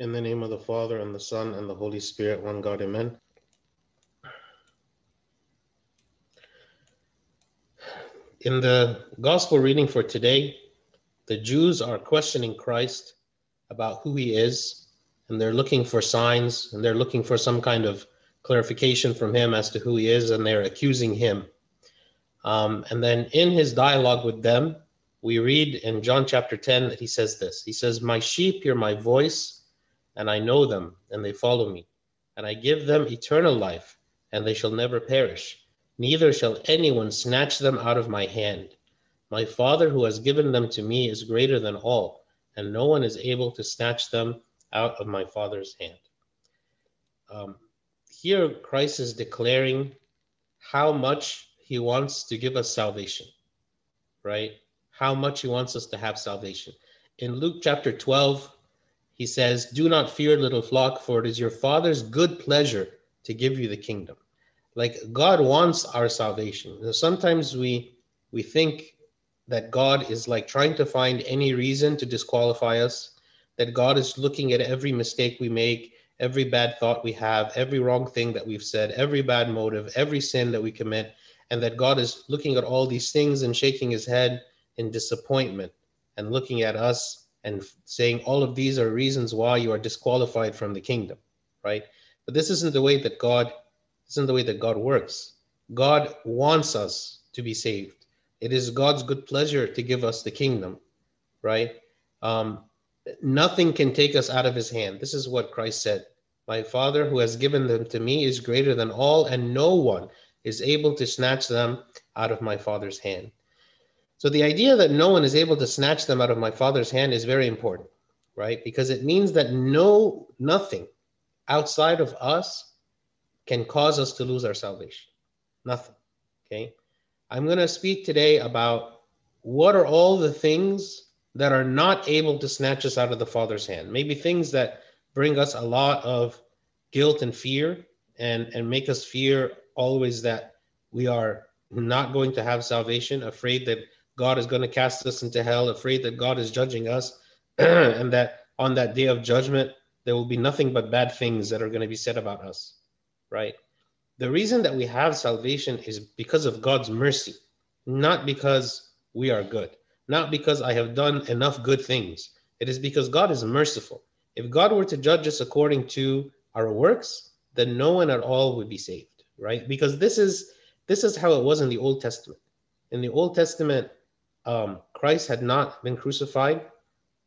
In the name of the Father, and the Son, and the Holy Spirit, one God, amen. In the gospel reading for today, the Jews are questioning Christ about who he is, and they're looking for signs, and they're looking for some kind of clarification from him as to who he is, and they're accusing him. Um, and then in his dialogue with them, we read in John chapter 10 that he says this He says, My sheep hear my voice, and I know them, and they follow me. And I give them eternal life, and they shall never perish. Neither shall anyone snatch them out of my hand. My Father who has given them to me is greater than all, and no one is able to snatch them out of my Father's hand. Um, here, Christ is declaring how much he wants to give us salvation, right? How much he wants us to have salvation. In Luke chapter 12, he says, Do not fear, little flock, for it is your Father's good pleasure to give you the kingdom. Like God wants our salvation. Sometimes we we think that God is like trying to find any reason to disqualify us, that God is looking at every mistake we make, every bad thought we have, every wrong thing that we've said, every bad motive, every sin that we commit, and that God is looking at all these things and shaking his head in disappointment and looking at us and saying all of these are reasons why you are disqualified from the kingdom, right? But this isn't the way that God isn't the way that God works. God wants us to be saved. It is God's good pleasure to give us the kingdom, right? Um, nothing can take us out of his hand. This is what Christ said. My Father who has given them to me is greater than all, and no one is able to snatch them out of my Father's hand. So the idea that no one is able to snatch them out of my Father's hand is very important, right? Because it means that no nothing outside of us can cause us to lose our salvation. Nothing. Okay. I'm going to speak today about what are all the things that are not able to snatch us out of the Father's hand. Maybe things that bring us a lot of guilt and fear and, and make us fear always that we are not going to have salvation, afraid that God is going to cast us into hell, afraid that God is judging us, and that on that day of judgment, there will be nothing but bad things that are going to be said about us, right? The reason that we have salvation is because of God's mercy, not because we are good, not because I have done enough good things. It is because God is merciful. If God were to judge us according to our works, then no one at all would be saved, right? Because this is this is how it was in the Old Testament. In the Old Testament, um, Christ had not been crucified.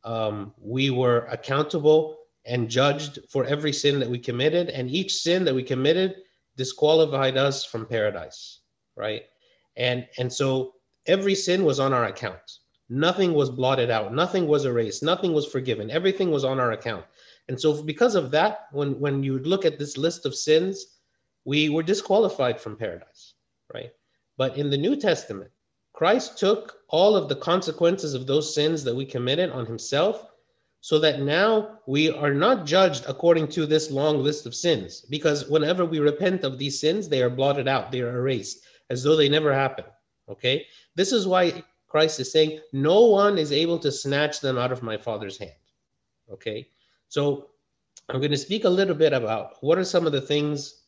Um, we were accountable and judged for every sin that we committed, and each sin that we committed disqualified us from paradise, right? And and so every sin was on our account. Nothing was blotted out. Nothing was erased. Nothing was forgiven. Everything was on our account. And so because of that, when when you look at this list of sins, we were disqualified from paradise, right? But in the New Testament, Christ took all of the consequences of those sins that we committed on himself so that now we are not judged according to this long list of sins because whenever we repent of these sins they are blotted out they are erased as though they never happened okay? This is why christ is saying no one is able to snatch them out of my father's hand okay? So i'm going to speak a little bit about what are some of the things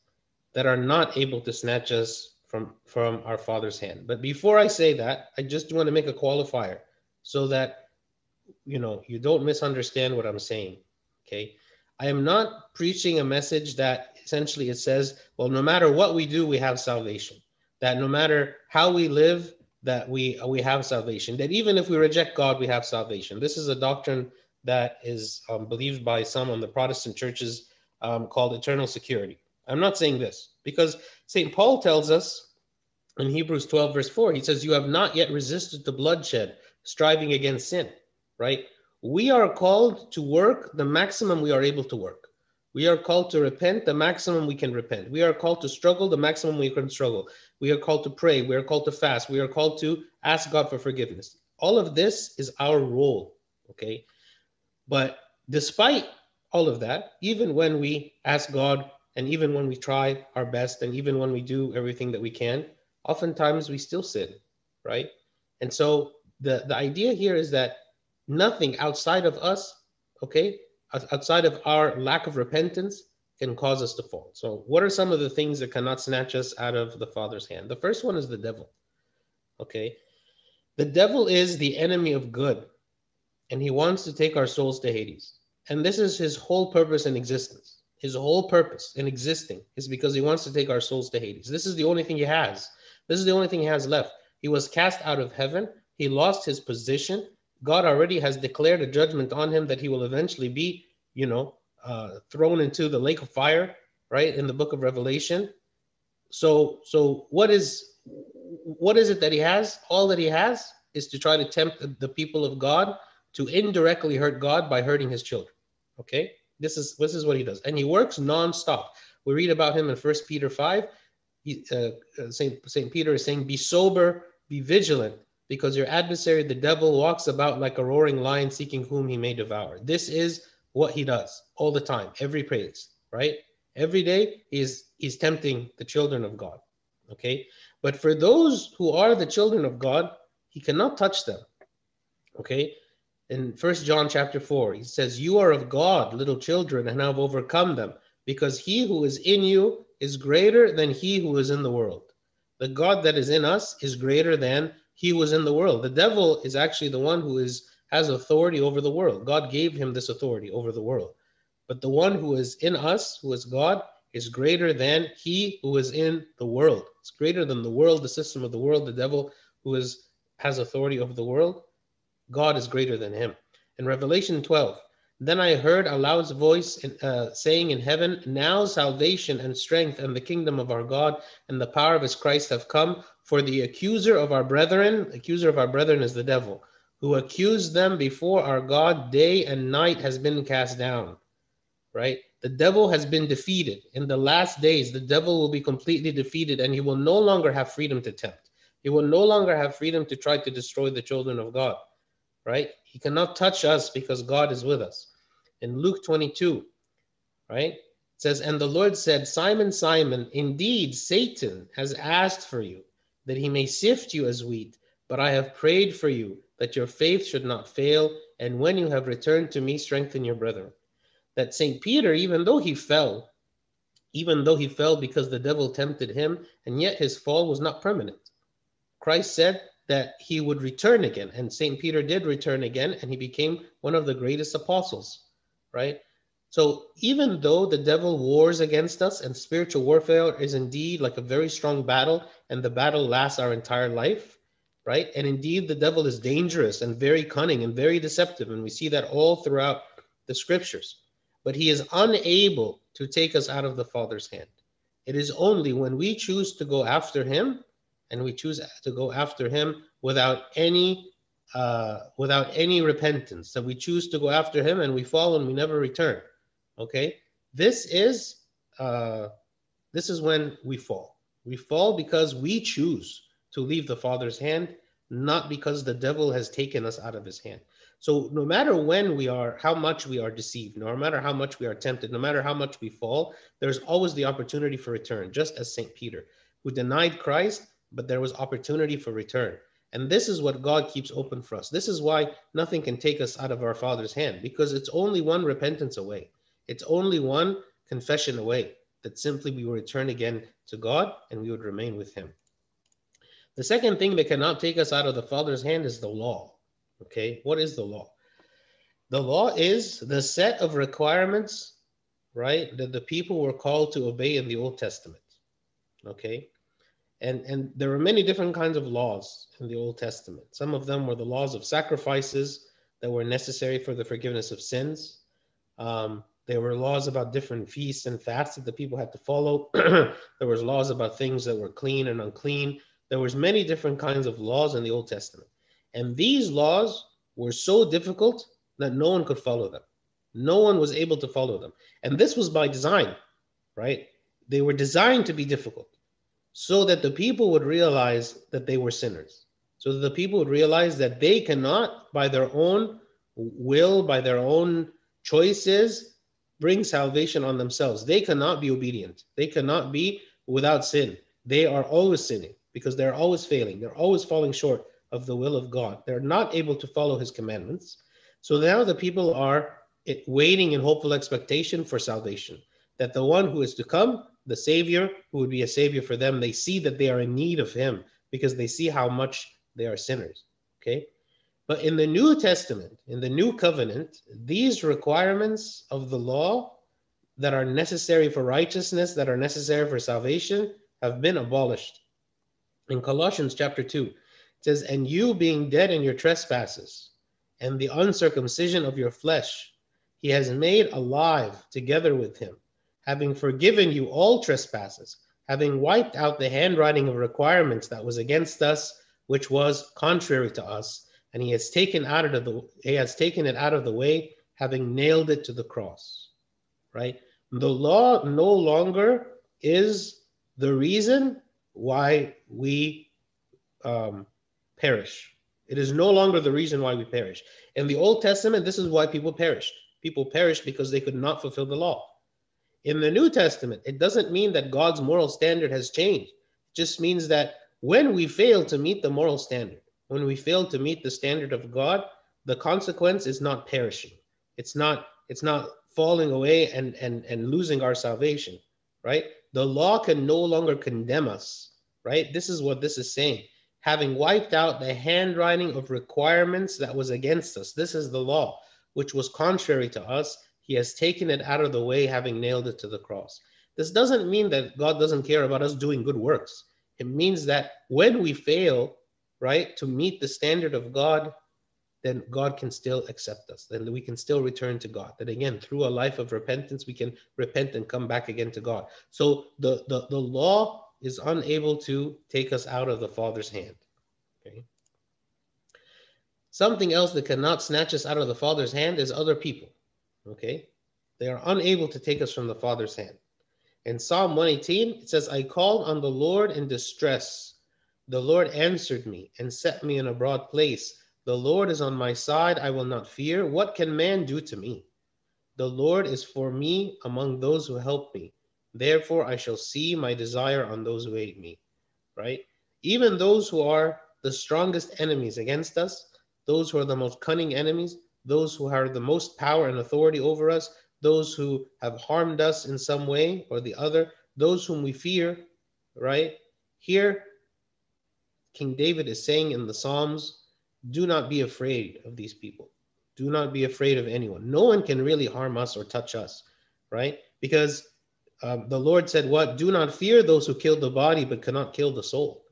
that are not able to snatch us from from our father's hand. But before i say that i just want to make a qualifier so that you know you don't misunderstand what i'm saying okay? I am not preaching a message that essentially it says well no matter what we do we have salvation. That no matter how we live that we we have salvation. That even if we reject god we have salvation. This is a doctrine that is um, believed by some on the protestant churches um, called eternal security. I'm not saying this because St. Paul tells us in Hebrews 12, verse 4, he says, You have not yet resisted the bloodshed, striving against sin, right? We are called to work the maximum we are able to work. We are called to repent the maximum we can repent. We are called to struggle the maximum we can struggle. We are called to pray. We are called to fast. We are called to ask God for forgiveness. All of this is our role, okay? But despite all of that, even when we ask God and even when we try our best, and even when we do everything that we can, oftentimes we still sin, right? And so the, the idea here is that nothing outside of us, okay, outside of our lack of repentance can cause us to fall. So, what are some of the things that cannot snatch us out of the Father's hand? The first one is the devil. Okay. The devil is the enemy of good, and he wants to take our souls to Hades. And this is his whole purpose in existence. His whole purpose in existing is because he wants to take our souls to Hades. This is the only thing he has. This is the only thing he has left. He was cast out of heaven. He lost his position. God already has declared a judgment on him that he will eventually be, you know, uh, thrown into the lake of fire, right? In the book of Revelation. So, so what is what is it that he has? All that he has is to try to tempt the people of God to indirectly hurt God by hurting his children. Okay, this is this is what he does, and he works nonstop. We read about him in First Peter five. Uh, uh Saint Saint Peter is saying, "Be sober, be vigilant, because your adversary, the devil, walks about like a roaring lion, seeking whom he may devour." This is what he does all the time, every praise, right? Every day he's he's tempting the children of God. Okay, but for those who are the children of God, he cannot touch them. Okay, in First John chapter 4, he says, You are of God, little children, and have overcome them, because he who is in you is greater than he who is in the world. The God that is in us is greater than he is in the world. The devil is actually the one who is has authority over the world. God gave him this authority over the world. But the one who is in us, who is God, is greater than he who is in the world. It's greater than the world, the system of the world, the devil who is has authority over the world. God is greater than him. In Revelation 12, then I heard a loud voice in, uh, saying in heaven, Now salvation and strength and the kingdom of our God and the power of his Christ have come. For the accuser of our brethren, accuser of our brethren is the devil, who accused them before our God day and night has been cast down. Right? The devil has been defeated. In the last days, the devil will be completely defeated and he will no longer have freedom to tempt. He will no longer have freedom to try to destroy the children of God right? He cannot touch us because God is with us. In Luke 22, right? It says, And the Lord said, Simon, Simon, indeed Satan has asked for you that he may sift you as wheat, but I have prayed for you that your faith should not fail, and when you have returned to me, strengthen your brethren. That St. Peter, even though he fell, even though he fell because the devil tempted him, and yet his fall was not permanent. Christ said, that he would return again. And St. Peter did return again, and he became one of the greatest apostles, right? So even though the devil wars against us and spiritual warfare is indeed like a very strong battle, and the battle lasts our entire life, right? And indeed, the devil is dangerous and very cunning and very deceptive. And we see that all throughout the scriptures. But he is unable to take us out of the Father's hand. It is only when we choose to go after him and we choose to go after him without any uh, without any repentance. So we choose to go after him and we fall and we never return. Okay, this is uh, this is when we fall. We fall because we choose to leave the Father's hand, not because the devil has taken us out of his hand. So no matter when we are, how much we are deceived, no matter how much we are tempted, no matter how much we fall, there's always the opportunity for return, just as St. Peter, who denied Christ but there was opportunity for return. And this is what God keeps open for us. This is why nothing can take us out of our Father's hand, because it's only one repentance away. It's only one confession away that simply we return again to God and we would remain with Him. The second thing that cannot take us out of the Father's hand is the law. Okay, what is the law? The law is the set of requirements, right, that the people were called to obey in the Old Testament. Okay, and and there were many different kinds of laws in the old testament. Some of them were the laws of sacrifices that were necessary for the forgiveness of sins. Um, there were laws about different feasts and fasts that the people had to follow. There was laws about things that were clean and unclean. There was many different kinds of laws in the old testament. And these laws were so difficult that no one could follow them. No one was able to follow them. And this was by design right? They were designed to be difficult so that the people would realize that they were sinners. So that the people would realize that they cannot, by their own will, by their own choices, bring salvation on themselves. They cannot be obedient. They cannot be without sin. They are always sinning because they're always failing. They're always falling short of the will of God. They're not able to follow his commandments. So now the people are waiting in hopeful expectation for salvation. That the one who is to come, the Savior, who would be a Savior for them, they see that they are in need of Him because they see how much they are sinners. Okay? But in the New Testament, in the New Covenant, these requirements of the law that are necessary for righteousness, that are necessary for salvation, have been abolished. In Colossians chapter 2, it says, And you being dead in your trespasses and the uncircumcision of your flesh, he has made alive together with him, having forgiven you all trespasses, having wiped out the handwriting of requirements that was against us, which was contrary to us, and he has taken out of the he has taken it out of the way, having nailed it to the cross. Right? The law no longer is the reason why we um, perish. It is no longer the reason why we perish. In the Old Testament, this is why people perished. People perished because they could not fulfill the law. In the New Testament, it doesn't mean that God's moral standard has changed. It just means that when we fail to meet the moral standard, when we fail to meet the standard of God, the consequence is not perishing. It's not, it's not falling away and, and, and losing our salvation, right? The law can no longer condemn us, right? This is what this is saying. Having wiped out the handwriting of requirements that was against us, this is the law, which was contrary to us. He has taken it out of the way, having nailed it to the cross. This doesn't mean that God doesn't care about us doing good works. It means that when we fail, right, to meet the standard of God, then God can still accept us. Then we can still return to God. That again, through a life of repentance, we can repent and come back again to God. So the, the, the law is unable to take us out of the Father's hand. Okay. Something else that cannot snatch us out of the Father's hand is other people. Okay. They are unable to take us from the Father's hand. In Psalm 118, it says, I called on the Lord in distress. The Lord answered me and set me in a broad place. The Lord is on my side, I will not fear. What can man do to me? The Lord is for me among those who help me. Therefore, I shall see my desire on those who hate me. Right? Even those who are the strongest enemies against us, those who are the most cunning enemies, those who have the most power and authority over us, those who have harmed us in some way or the other, those whom we fear, right? Here, King David is saying in the Psalms, do not be afraid of these people. Do not be afraid of anyone. No one can really harm us or touch us, right? Because um, the Lord said, What? Do not fear those who kill the body but cannot kill the soul,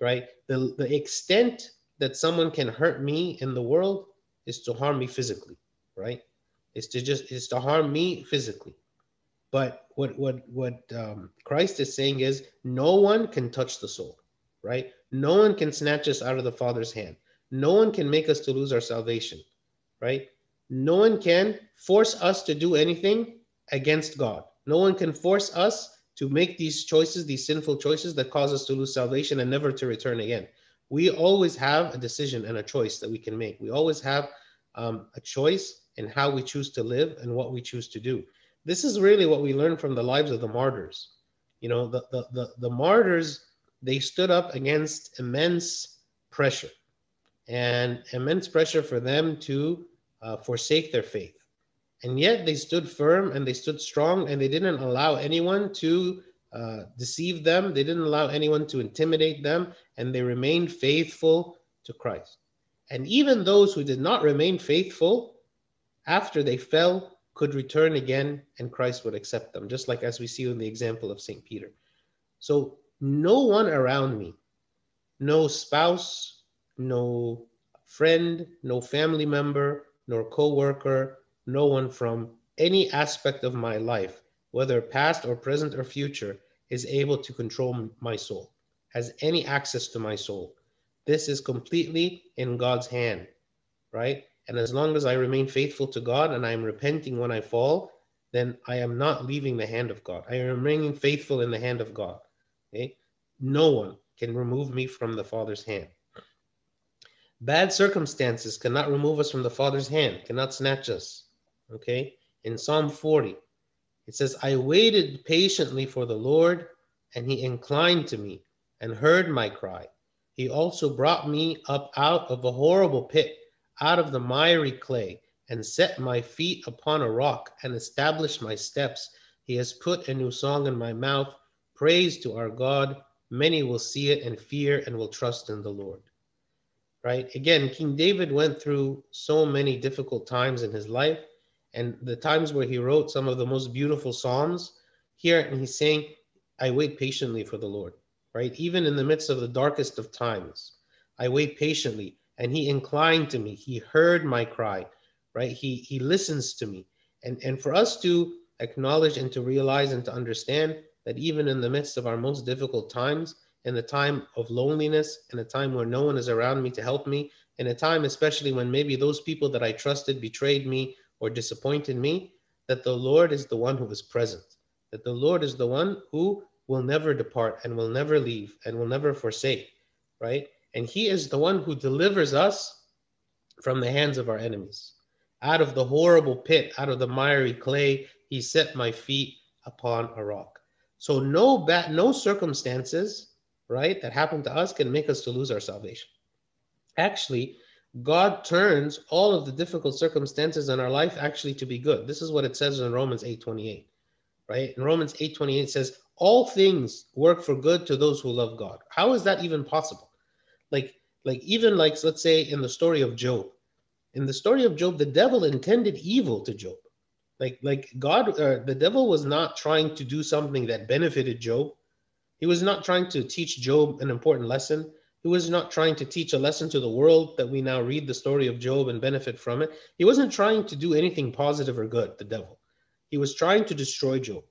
right? The, the extent that someone can hurt me in the world is to harm me physically, right? Is to just is to harm me physically. But what what what um, Christ is saying is, no one can touch the soul, right? No one can snatch us out of the Father's hand. No one can make us to lose our salvation, right? No one can force us to do anything against God. No one can force us to make these choices, these sinful choices that cause us to lose salvation and never to return again. We always have a decision and a choice that we can make. We always have um, a choice in how we choose to live and what we choose to do. This is really what we learn from the lives of the martyrs. You know, the, the, the, the martyrs, they stood up against immense pressure and immense pressure for them to uh, forsake their faith. And yet they stood firm and they stood strong and they didn't allow anyone to uh, deceive them. They didn't allow anyone to intimidate them and they remained faithful to Christ. And even those who did not remain faithful after they fell could return again and Christ would accept them, just like as we see in the example of St. Peter. So, no one around me, no spouse, no friend, no family member, nor co-worker, no one from any aspect of my life, whether past or present or future, is able to control my soul, has any access to my soul. This is completely in God's hand, right? And as long as I remain faithful to God and I am repenting when I fall, then I am not leaving the hand of God. I am remaining faithful in the hand of God. Okay? No one can remove me from the Father's hand. Bad circumstances cannot remove us from the Father's hand, cannot snatch us. Okay? In Psalm 40, it says, I waited patiently for the Lord, and he inclined to me and heard my cry. He also brought me up out of a horrible pit, out of the miry clay, and set my feet upon a rock and established my steps. He has put a new song in my mouth. Praise to our God. Many will see it and fear and will trust in the Lord. Right? Again, King David went through so many difficult times in his life and the times where he wrote some of the most beautiful psalms here and he's saying i wait patiently for the lord right? Even in the midst of the darkest of times i wait patiently. And he inclined to me. He heard my cry right? He he listens to me. And and for us to acknowledge and to realize and to understand that even in the midst of our most difficult times in the time of loneliness in a time where no one is around me to help me in a time especially when maybe those people that i trusted betrayed me or disappointed me, that the Lord is the one who is present, that the Lord is the one who will never depart and will never leave and will never forsake, right? And He is the one who delivers us from the hands of our enemies. Out of the horrible pit, out of the miry clay, He set my feet upon a rock. So no bad, no circumstances, right, that happen to us can make us to lose our salvation. Actually, God turns all of the difficult circumstances in our life actually to be good. This is what it says in Romans 8:28. Right? In Romans 8:28 says all things work for good to those who love God. How is that even possible? Like like even like let's say in the story of Job. In the story of Job, the devil intended evil to Job. Like like God uh, the devil was not trying to do something that benefited Job. He was not trying to teach Job an important lesson he was not trying to teach a lesson to the world that we now read the story of Job and benefit from it. He wasn't trying to do anything positive or good, the devil. He was trying to destroy Job,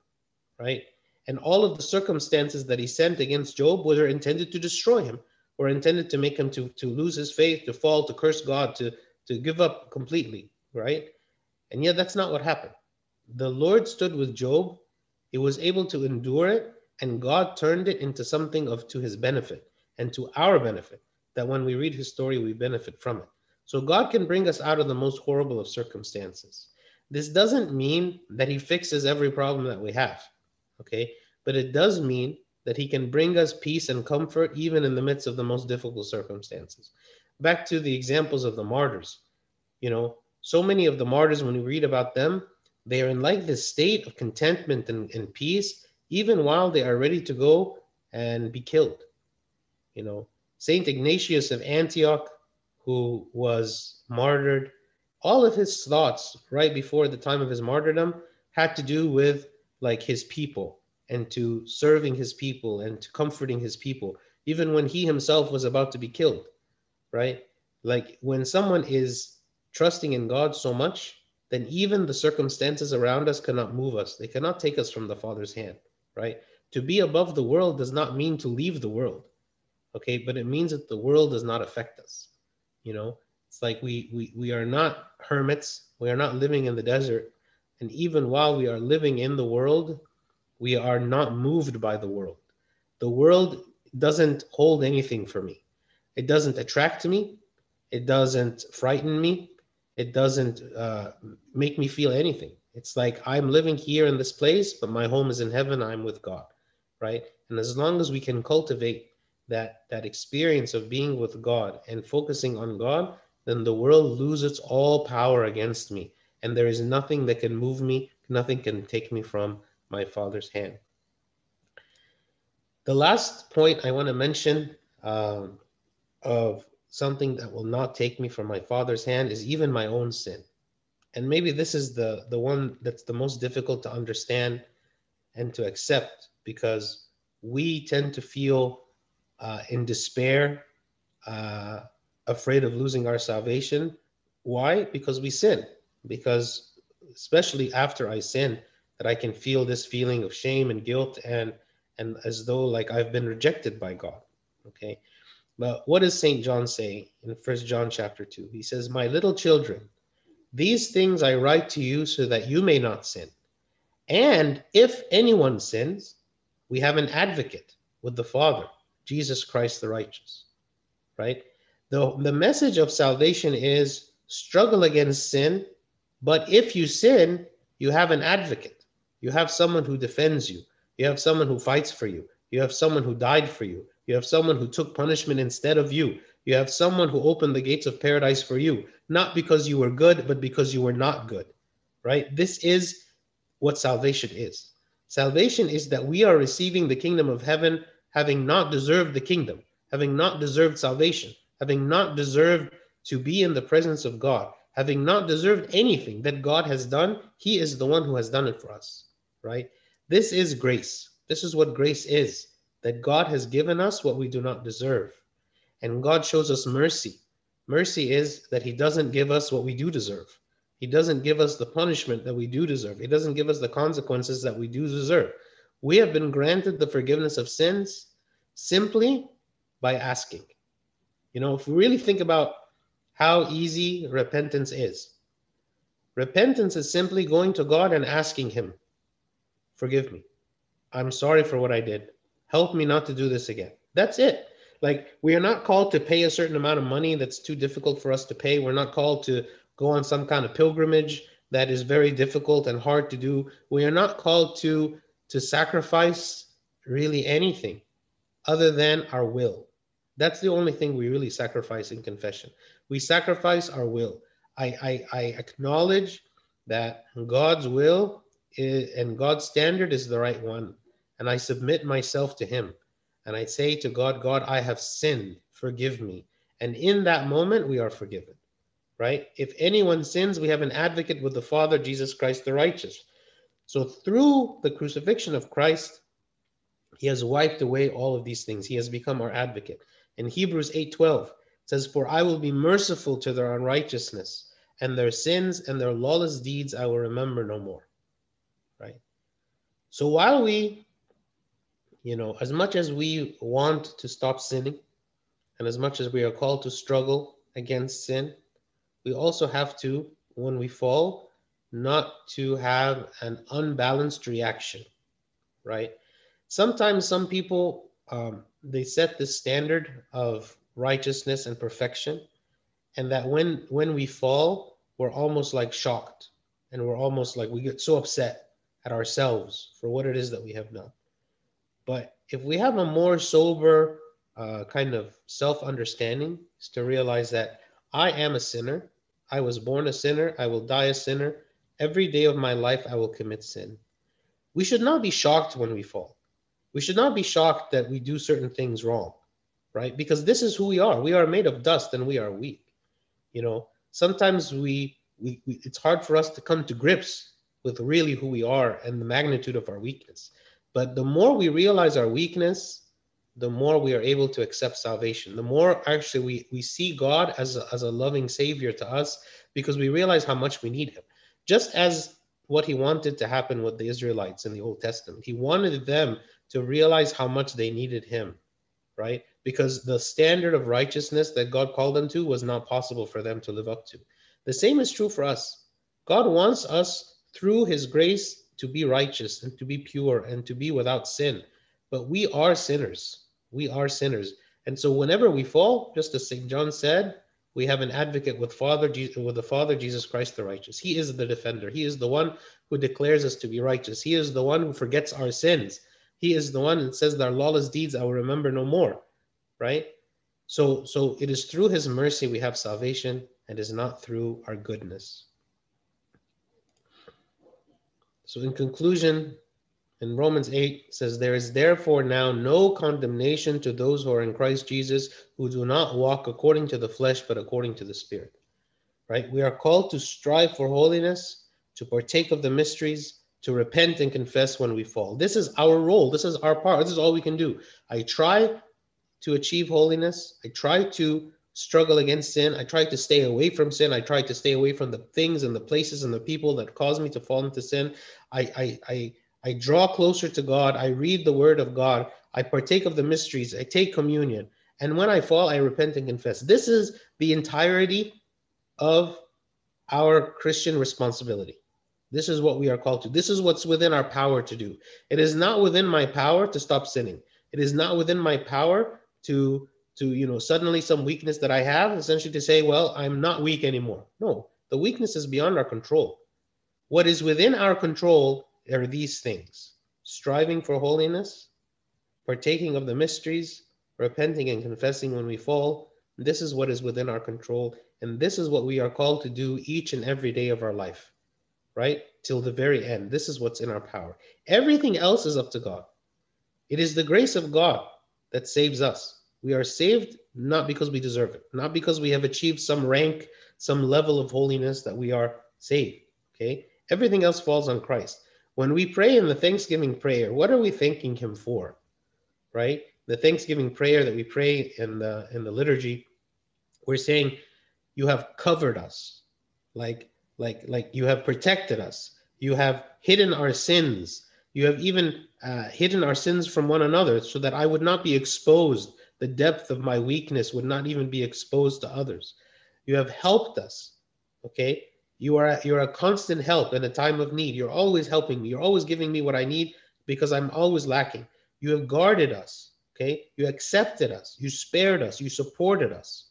right? And all of the circumstances that he sent against Job were intended to destroy him, or intended to make him to, to lose his faith, to fall, to curse God, to, to give up completely, right? And yet that's not what happened. The Lord stood with Job. He was able to endure it, and God turned it into something of to his benefit and to our benefit, that when we read his story, we benefit from it. So God can bring us out of the most horrible of circumstances. This doesn't mean that he fixes every problem that we have, okay? But it does mean that he can bring us peace and comfort even in the midst of the most difficult circumstances. Back to the examples of the martyrs, you know, so many of the martyrs, when we read about them, they are in like this state of contentment and, and peace, even while they are ready to go and be killed. You know, Saint Ignatius of Antioch, who was martyred, all of his thoughts right before the time of his martyrdom had to do with like his people and to serving his people and to comforting his people, even when he himself was about to be killed, right? Like when someone is trusting in God so much, then even the circumstances around us cannot move us. They cannot take us from the Father's hand, right? To be above the world does not mean to leave the world okay? But it means that the world does not affect us you know? It's like we we, we are not hermits. We are not living in the desert. And even while we are living in the world we are not moved by the world. The world doesn't hold anything for me. It doesn't attract me. It doesn't frighten me. It doesn't uh, make me feel anything. It's like i'm living here in this place but my home is in heaven. I'm with god right? And as long as we can cultivate that that experience of being with God and focusing on God, then the world loses all power against me, and there is nothing that can move me, nothing can take me from my Father's hand. The last point I want to mention um, of something that will not take me from my Father's hand is even my own sin. And maybe this is the, the one that's the most difficult to understand and to accept because we tend to feel uh, in despair, uh, afraid of losing our salvation. Why? Because we sin. Because especially after I sin, that I can feel this feeling of shame and guilt and and as though like I've been rejected by God. Okay. But what does St. John say in First John chapter 2? He says, My little children, these things I write to you so that you may not sin. And if anyone sins, we have an advocate with the Father, Jesus Christ the righteous, right? The, the message of salvation is struggle against sin, but if you sin, you have an advocate. You have someone who defends you. You have someone who fights for you. You have someone who died for you. You have someone who took punishment instead of you. You have someone who opened the gates of paradise for you. not because you were good, but because you were not good, right? This is what salvation is. Salvation is that we are receiving the kingdom of heaven having not deserved the kingdom, having not deserved salvation, having not deserved to be in the presence of God, having not deserved anything that God has done. He is the one who has done it for us, right? This is grace. This is what grace is that God has given us what we do not deserve. And God shows us mercy. Mercy is that He doesn't give us what we do deserve. He doesn't give us the punishment that we do deserve. He doesn't give us the consequences that we do deserve. We have been granted the forgiveness of sins simply by asking. You know, if we really think about how easy repentance is, repentance is simply going to God and asking Him, Forgive me. I'm sorry for what I did. Help me not to do this again. That's it. Like, we are not called to pay a certain amount of money that's too difficult for us to pay. We're not called to go on some kind of pilgrimage that is very difficult and hard to do. We are not called to to sacrifice really anything other than our will. That's the only thing we really sacrifice in confession. We sacrifice our will. I, I, I acknowledge that God's will is, and God's standard is the right one. And I submit myself to Him. And I say to God, God, I have sinned. Forgive me. And in that moment, we are forgiven right? If anyone sins, we have an advocate with the Father, Jesus Christ the righteous. So through the crucifixion of Christ, he has wiped away all of these things. He has become our advocate. In Hebrews 8:12 says, "For I will be merciful to their unrighteousness, and their sins and their lawless deeds I will remember no more." Right? So while we you know, as much as we want to stop sinning, and as much as we are called to struggle against sin, we also have to, when we fall, not to have an unbalanced reaction, right? Sometimes some people um, they set the standard of righteousness and perfection, and that when when we fall, we're almost like shocked, and we're almost like we get so upset at ourselves for what it is that we have done. But if we have a more sober uh, kind of self understanding, is to realize that I am a sinner. I was born a sinner. I will die a sinner. Every day of my life, I will commit sin. We should not be shocked when we fall. We should not be shocked that we do certain things wrong, right? Because this is who we are. We are made of dust and we are weak. You know, sometimes we, we, we it's hard for us to come to grips with really who we are and the magnitude of our weakness. But the more we realize our weakness, the more we are able to accept salvation. The more actually we, we see God as a, as a loving Savior to us because we realize how much we need Him. Just as what He wanted to happen with the Israelites in the Old Testament, He wanted them to realize how much they needed Him, right? Because the standard of righteousness that God called them to was not possible for them to live up to. The same is true for us. God wants us through His grace to be righteous and to be pure and to be without sin. But we are sinners we are sinners. And so whenever we fall, just as St. John said, we have an advocate with Father Jesus, with the Father Jesus Christ the righteous. He is the defender. He is the one who declares us to be righteous. He is the one who forgets our sins. He is the one that says that our lawless deeds I will remember no more. Right? So so it is through his mercy we have salvation and is not through our goodness. So in conclusion, in Romans 8 says, There is therefore now no condemnation to those who are in Christ Jesus, who do not walk according to the flesh, but according to the Spirit. Right? We are called to strive for holiness, to partake of the mysteries, to repent and confess when we fall. This is our role. This is our part. This is all we can do. I try to achieve holiness. I try to struggle against sin. I try to stay away from sin. I try to stay away from the things and the places and the people that cause me to fall into sin. I, I, I I draw closer to God. I read the word of God. I partake of the mysteries. I take communion. And when I fall, I repent and confess. This is the entirety of our Christian responsibility. This is what we are called to. This is what's within our power to do. It is not within my power to stop sinning. It is not within my power to to you know suddenly some weakness that I have essentially to say, well, I'm not weak anymore. No, the weakness is beyond our control. What is within our control are these things striving for holiness, partaking of the mysteries, repenting and confessing when we fall. This is what is within our control, And this is what we are called to do each and every day of our life, right? Till the very end. This is what's in our power. Everything else is up to God. It is the grace of God that saves us. We are saved not because we deserve it, not because we have achieved some rank, some level of holiness that we are saved. Okay. Everything else falls on Christ. When we pray in the Thanksgiving prayer, what are we thanking Him for? Right? The Thanksgiving prayer that we pray in the in the liturgy, we're saying, "You have covered us, like like like you have protected us. You have hidden our sins. You have even uh, hidden our sins from one another, so that I would not be exposed. The depth of my weakness would not even be exposed to others. You have helped us. Okay, you are you're a constant help in a time of need. You're always helping me. You're always giving me what I need because I'm always lacking. You have guarded us, okay? You accepted us. You spared us. You supported us,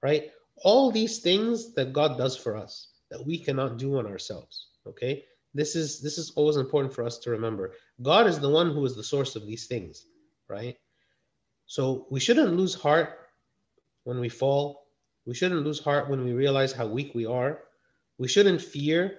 right? All these things that God does for us that we cannot do on ourselves, okay? This is this is always important for us to remember. God is the one who is the source of these things, right? So we shouldn't lose heart when we fall. We shouldn't lose heart when we realize how weak we are we shouldn't fear,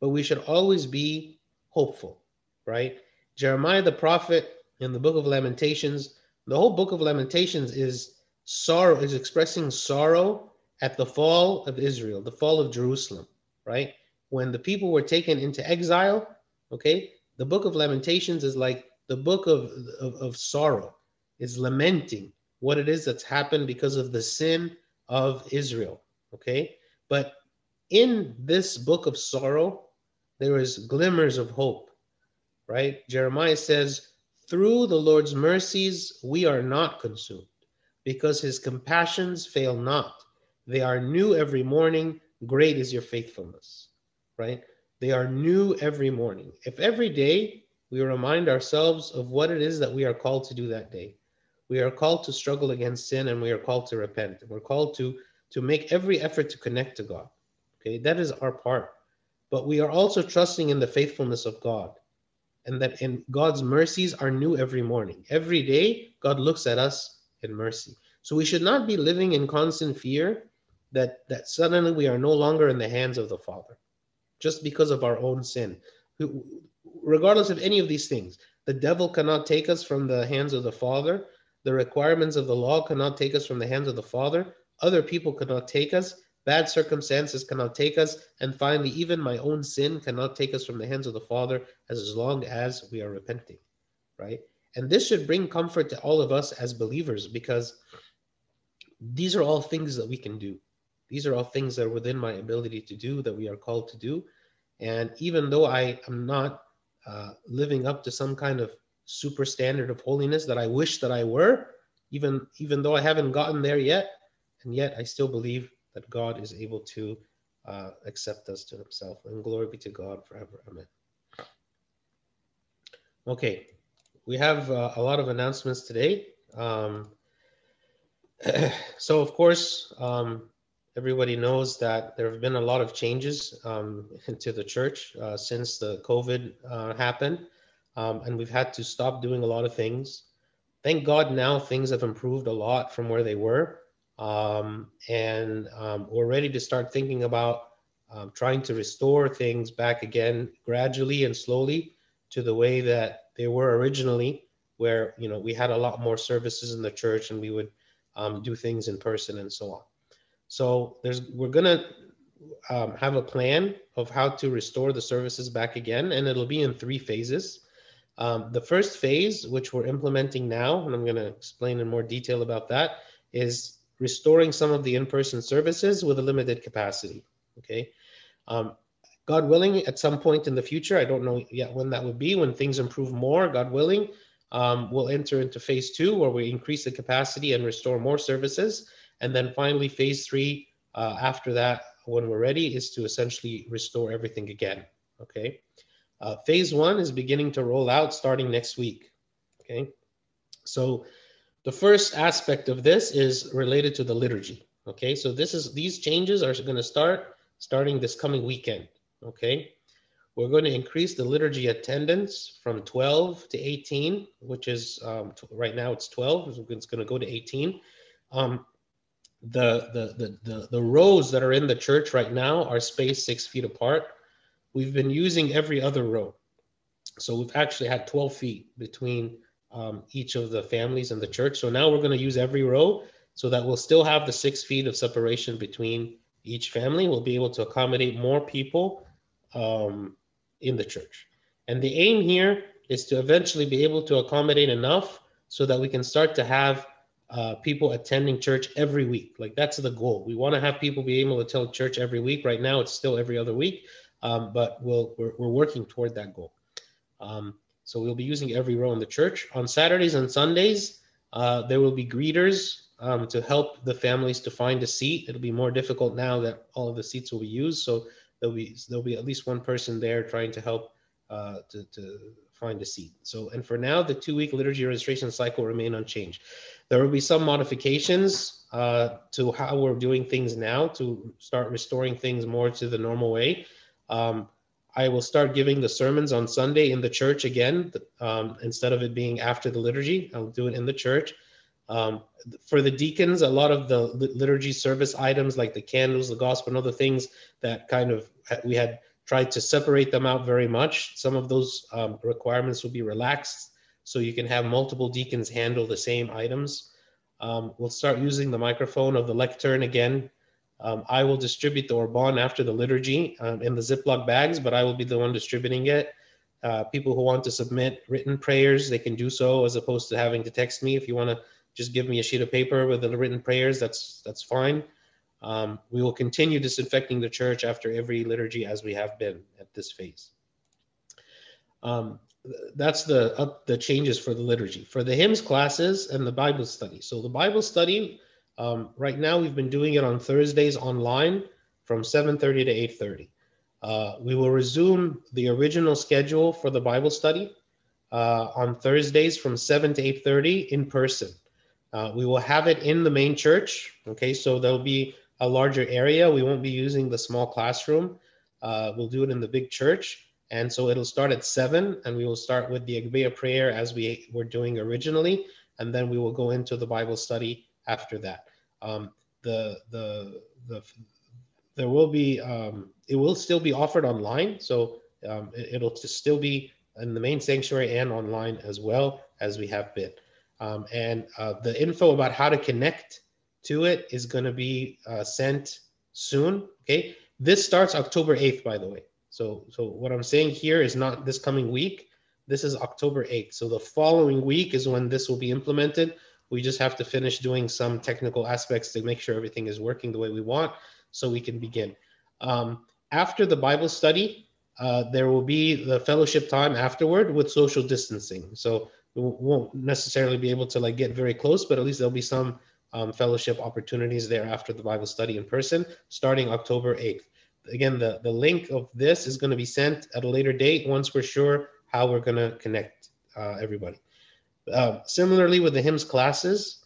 but we should always be hopeful, right? Jeremiah the prophet in the book of Lamentations, the whole book of Lamentations is sorrow, is expressing sorrow at the fall of Israel, the fall of Jerusalem, right? When the people were taken into exile, okay, the book of Lamentations is like the book of, of, of sorrow, is lamenting what it is that's happened because of the sin of Israel, okay? But in this book of sorrow, there is glimmers of hope, right? Jeremiah says, Through the Lord's mercies, we are not consumed, because his compassions fail not. They are new every morning. Great is your faithfulness, right? They are new every morning. If every day we remind ourselves of what it is that we are called to do that day, we are called to struggle against sin and we are called to repent. We're called to, to make every effort to connect to God. Okay, that is our part. But we are also trusting in the faithfulness of God and that in God's mercies are new every morning. Every day, God looks at us in mercy. So we should not be living in constant fear that, that suddenly we are no longer in the hands of the Father just because of our own sin. Regardless of any of these things, the devil cannot take us from the hands of the Father. The requirements of the law cannot take us from the hands of the Father. Other people cannot take us. Bad circumstances cannot take us. And finally, even my own sin cannot take us from the hands of the Father as long as we are repenting, right? And this should bring comfort to all of us as believers because these are all things that we can do. These are all things that are within my ability to do, that we are called to do. And even though I am not uh, living up to some kind of super standard of holiness that I wish that I were, even even though I haven't gotten there yet, and yet I still believe that God is able to uh, accept us to himself. And glory be to God forever. Amen. Okay, we have uh, a lot of announcements today. Um, so, of course, um, everybody knows that there have been a lot of changes um, into the church uh, since the COVID uh, happened, um, and we've had to stop doing a lot of things. Thank God now things have improved a lot from where they were um, and um, we're ready to start thinking about um, trying to restore things back again gradually and slowly to the way that they were originally where you know we had a lot more services in the church and we would um, do things in person and so on. So there's we're gonna um, have a plan of how to restore the services back again and it'll be in three phases. Um, the first phase which we're implementing now and i'm going to explain in more detail about that is restoring some of the in-person services with a limited capacity. Okay. Um, God willing, at some point in the future, I don't know yet when that would be, when things improve more, God willing, um, we'll enter into phase two where we increase the capacity and restore more services. And then finally, phase three, uh, after that, when we're ready, is to essentially restore everything again. Okay. Uh, phase one is beginning to roll out starting next week. Okay. So the first aspect of this is related to the liturgy. Okay, so this is these changes are going to start starting this coming weekend. Okay, we're going to increase the liturgy attendance from 12 to 18, which is um, right now it's 12. It's going to go to 18. Um, the, the, the, the, the rows that are in the church right now are spaced six feet apart. We've been using every other row. So we've actually had 12 feet between um, each of the families in the church. So now we're going to use every row so that we'll still have the six feet of separation between each family. We'll be able to accommodate more people um, in the church. And the aim here is to eventually be able to accommodate enough so that we can start to have uh, people attending church every week. Like that's the goal. We want to have people be able to tell church every week. Right now, it's still every other week, um, but we'll, we're, we're working toward that goal. Um, so we'll be using every row in the church. On Saturdays and Sundays, uh, there will be greeters um, to help the families to find a seat. It'll be more difficult now that all of the seats will be used. So there'll be there'll be at least one person there trying to help uh, to, to find a seat. So, and for now, the two-week liturgy registration cycle remain unchanged. There will be some modifications uh, to how we're doing things now to start restoring things more to the normal way. Um, I will start giving the sermons on Sunday in the church again, um, instead of it being after the liturgy. I'll do it in the church. Um, for the deacons, a lot of the liturgy service items like the candles, the gospel, and other things that kind of we had tried to separate them out very much. Some of those um, requirements will be relaxed so you can have multiple deacons handle the same items. Um, we'll start using the microphone of the lectern again. Um, I will distribute the Orban after the liturgy um, in the Ziploc bags, but I will be the one distributing it. Uh, people who want to submit written prayers, they can do so as opposed to having to text me. If you want to just give me a sheet of paper with the written prayers, that's that's fine. Um, we will continue disinfecting the church after every liturgy as we have been at this phase. Um, that's the the changes for the liturgy. For the hymns classes and the Bible study. So the Bible study, um, right now we've been doing it on Thursdays online from 7.30 to 8.30. Uh, we will resume the original schedule for the Bible study uh, on Thursdays from 7 to 8.30 in person. Uh, we will have it in the main church. Okay, so there'll be a larger area. We won't be using the small classroom. Uh, we'll do it in the big church. And so it'll start at seven, and we will start with the Agpeya prayer as we were doing originally, and then we will go into the Bible study after that. Um, the the the there will be um, it will still be offered online, so um, it, will still be in the main sanctuary and online as well as we have been. Um, and uh, the info about how to connect to it is going to be uh, sent soon. Okay, this starts October 8th, by the way. So, so what I'm saying here is not this coming week. This is October 8th. So the following week is when this will be implemented. We just have to finish doing some technical aspects to make sure everything is working the way we want, so we can begin. Um, after the Bible study, uh, there will be the fellowship time afterward with social distancing. So we won't necessarily be able to like get very close, but at least there'll be some um, fellowship opportunities there after the Bible study in person, starting October 8th. Again, the, the link of this is going to be sent at a later date once we're sure how we're going to connect uh, everybody. Uh, similarly, with the hymns classes,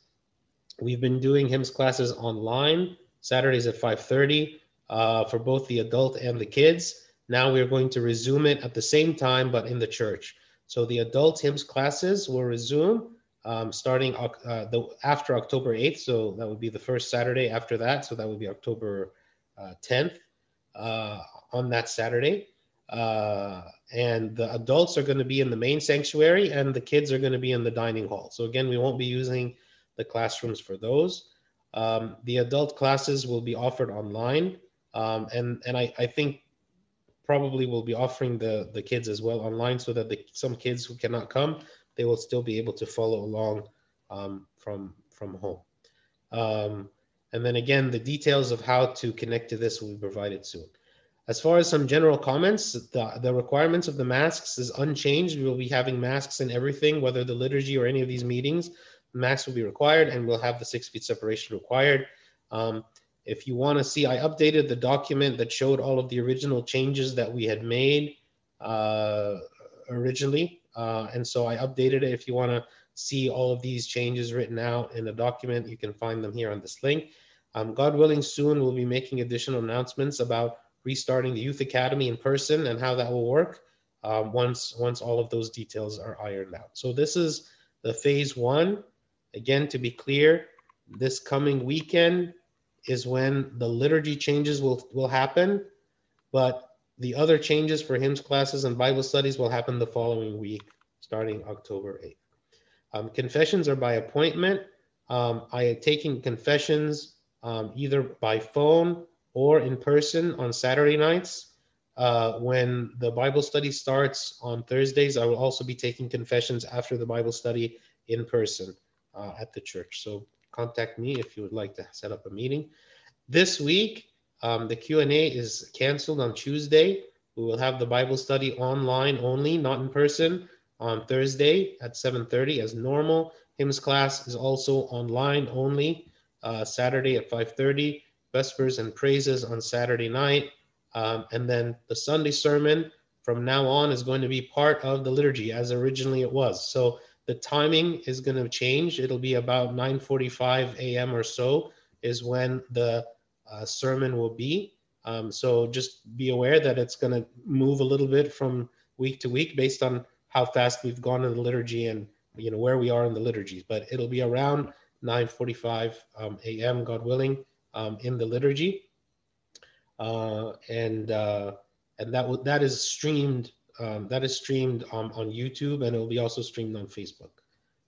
we've been doing hymns classes online Saturdays at 5:30 uh, for both the adult and the kids. Now we're going to resume it at the same time, but in the church. So the adult hymns classes will resume um, starting uh, the, after October 8th. So that would be the first Saturday after that. So that would be October uh, 10th uh, on that Saturday. Uh, and the adults are going to be in the main sanctuary and the kids are going to be in the dining hall. So again, we won't be using the classrooms for those. Um, the adult classes will be offered online. Um, and and I, I think probably we'll be offering the, the kids as well online so that the, some kids who cannot come they will still be able to follow along um, from from home. Um, and then again, the details of how to connect to this will be provided soon. As far as some general comments, the, the requirements of the masks is unchanged. We will be having masks in everything, whether the liturgy or any of these meetings, masks will be required and we'll have the six feet separation required. Um, if you want to see, I updated the document that showed all of the original changes that we had made uh, originally. Uh, and so I updated it. If you want to see all of these changes written out in the document, you can find them here on this link. Um, God willing, soon we'll be making additional announcements about restarting the Youth Academy in person and how that will work um, once, once all of those details are ironed out. So this is the phase one. Again, to be clear, this coming weekend, is when the liturgy changes will, will happen, but the other changes for hymns classes and Bible studies will happen the following week, starting October 8th. Um, confessions are by appointment. Um, I am taking confessions um, either by phone or in person on Saturday nights. Uh, when the Bible study starts on Thursdays, I will also be taking confessions after the Bible study in person uh, at the church. So contact me if you would like to set up a meeting. This week, um, the Q&A is canceled on Tuesday. We will have the Bible study online only, not in person, on Thursday at 7.30 as normal. Hymns class is also online only, uh, Saturday at 5.30. Vespers and praises on Saturday night. Um, and then the Sunday sermon from now on is going to be part of the liturgy as originally it was. So the timing is going to change. It'll be about 9:45 a.m. or so is when the uh, sermon will be. Um, so just be aware that it's going to move a little bit from week to week based on how fast we've gone in the liturgy and you know where we are in the liturgy. But it'll be around 9:45 um, a.m. God willing um, in the liturgy uh, and uh, and that w- that is streamed um, that is streamed on, on YouTube and it will be also streamed on Facebook.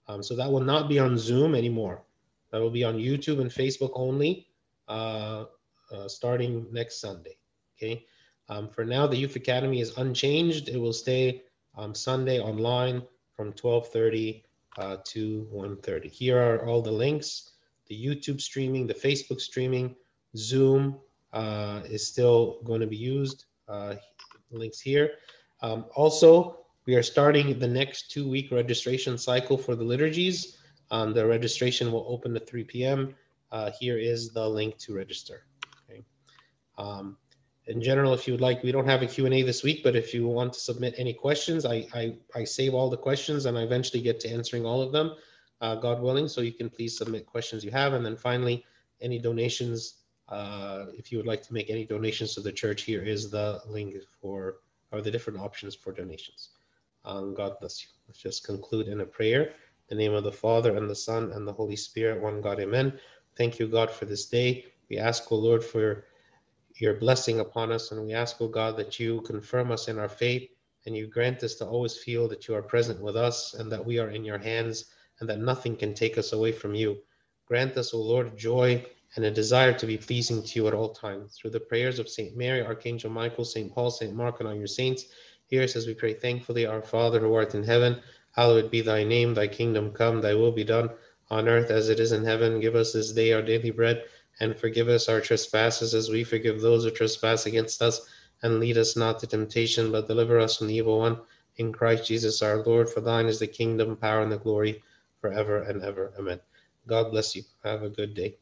Um, so that will not be on Zoom anymore. That will be on YouTube and Facebook only, uh, uh, starting next Sunday. Okay. Um, for now, the Youth Academy is unchanged. It will stay um, Sunday online from 12:30 uh, to 1:30. Here are all the links: the YouTube streaming, the Facebook streaming, Zoom, uh, is still going to be used. Uh, links here. Um, also, we are starting the next two week registration cycle for the liturgies. Um, the registration will open at 3 p.m. Uh, here is the link to register. Okay. Um, in general, if you would like, we don't have a Q&A this week, but if you want to submit any questions, I, I, I save all the questions and I eventually get to answering all of them, uh, God willing. So you can please submit questions you have. And then finally, any donations uh, if you would like to make any donations to the church, here is the link for or the different options for donations. Um, God bless you. Let's just conclude in a prayer. In the name of the Father and the Son and the Holy Spirit, one God, Amen. Thank you, God, for this day. We ask, O Lord, for your blessing upon us, and we ask, O God, that you confirm us in our faith and you grant us to always feel that you are present with us and that we are in your hands and that nothing can take us away from you. Grant us, O Lord, joy and a desire to be pleasing to you at all times. Through the prayers of St. Mary, Archangel Michael, St. Paul, St. Mark, and all your saints, hear us as we pray thankfully, Our Father who art in heaven, hallowed be thy name, thy kingdom come, thy will be done on earth as it is in heaven. Give us this day our daily bread, and forgive us our trespasses as we forgive those who trespass against us. And lead us not to temptation, but deliver us from the evil one. In Christ Jesus our Lord, for thine is the kingdom, power, and the glory forever and ever. Amen. God bless you. Have a good day.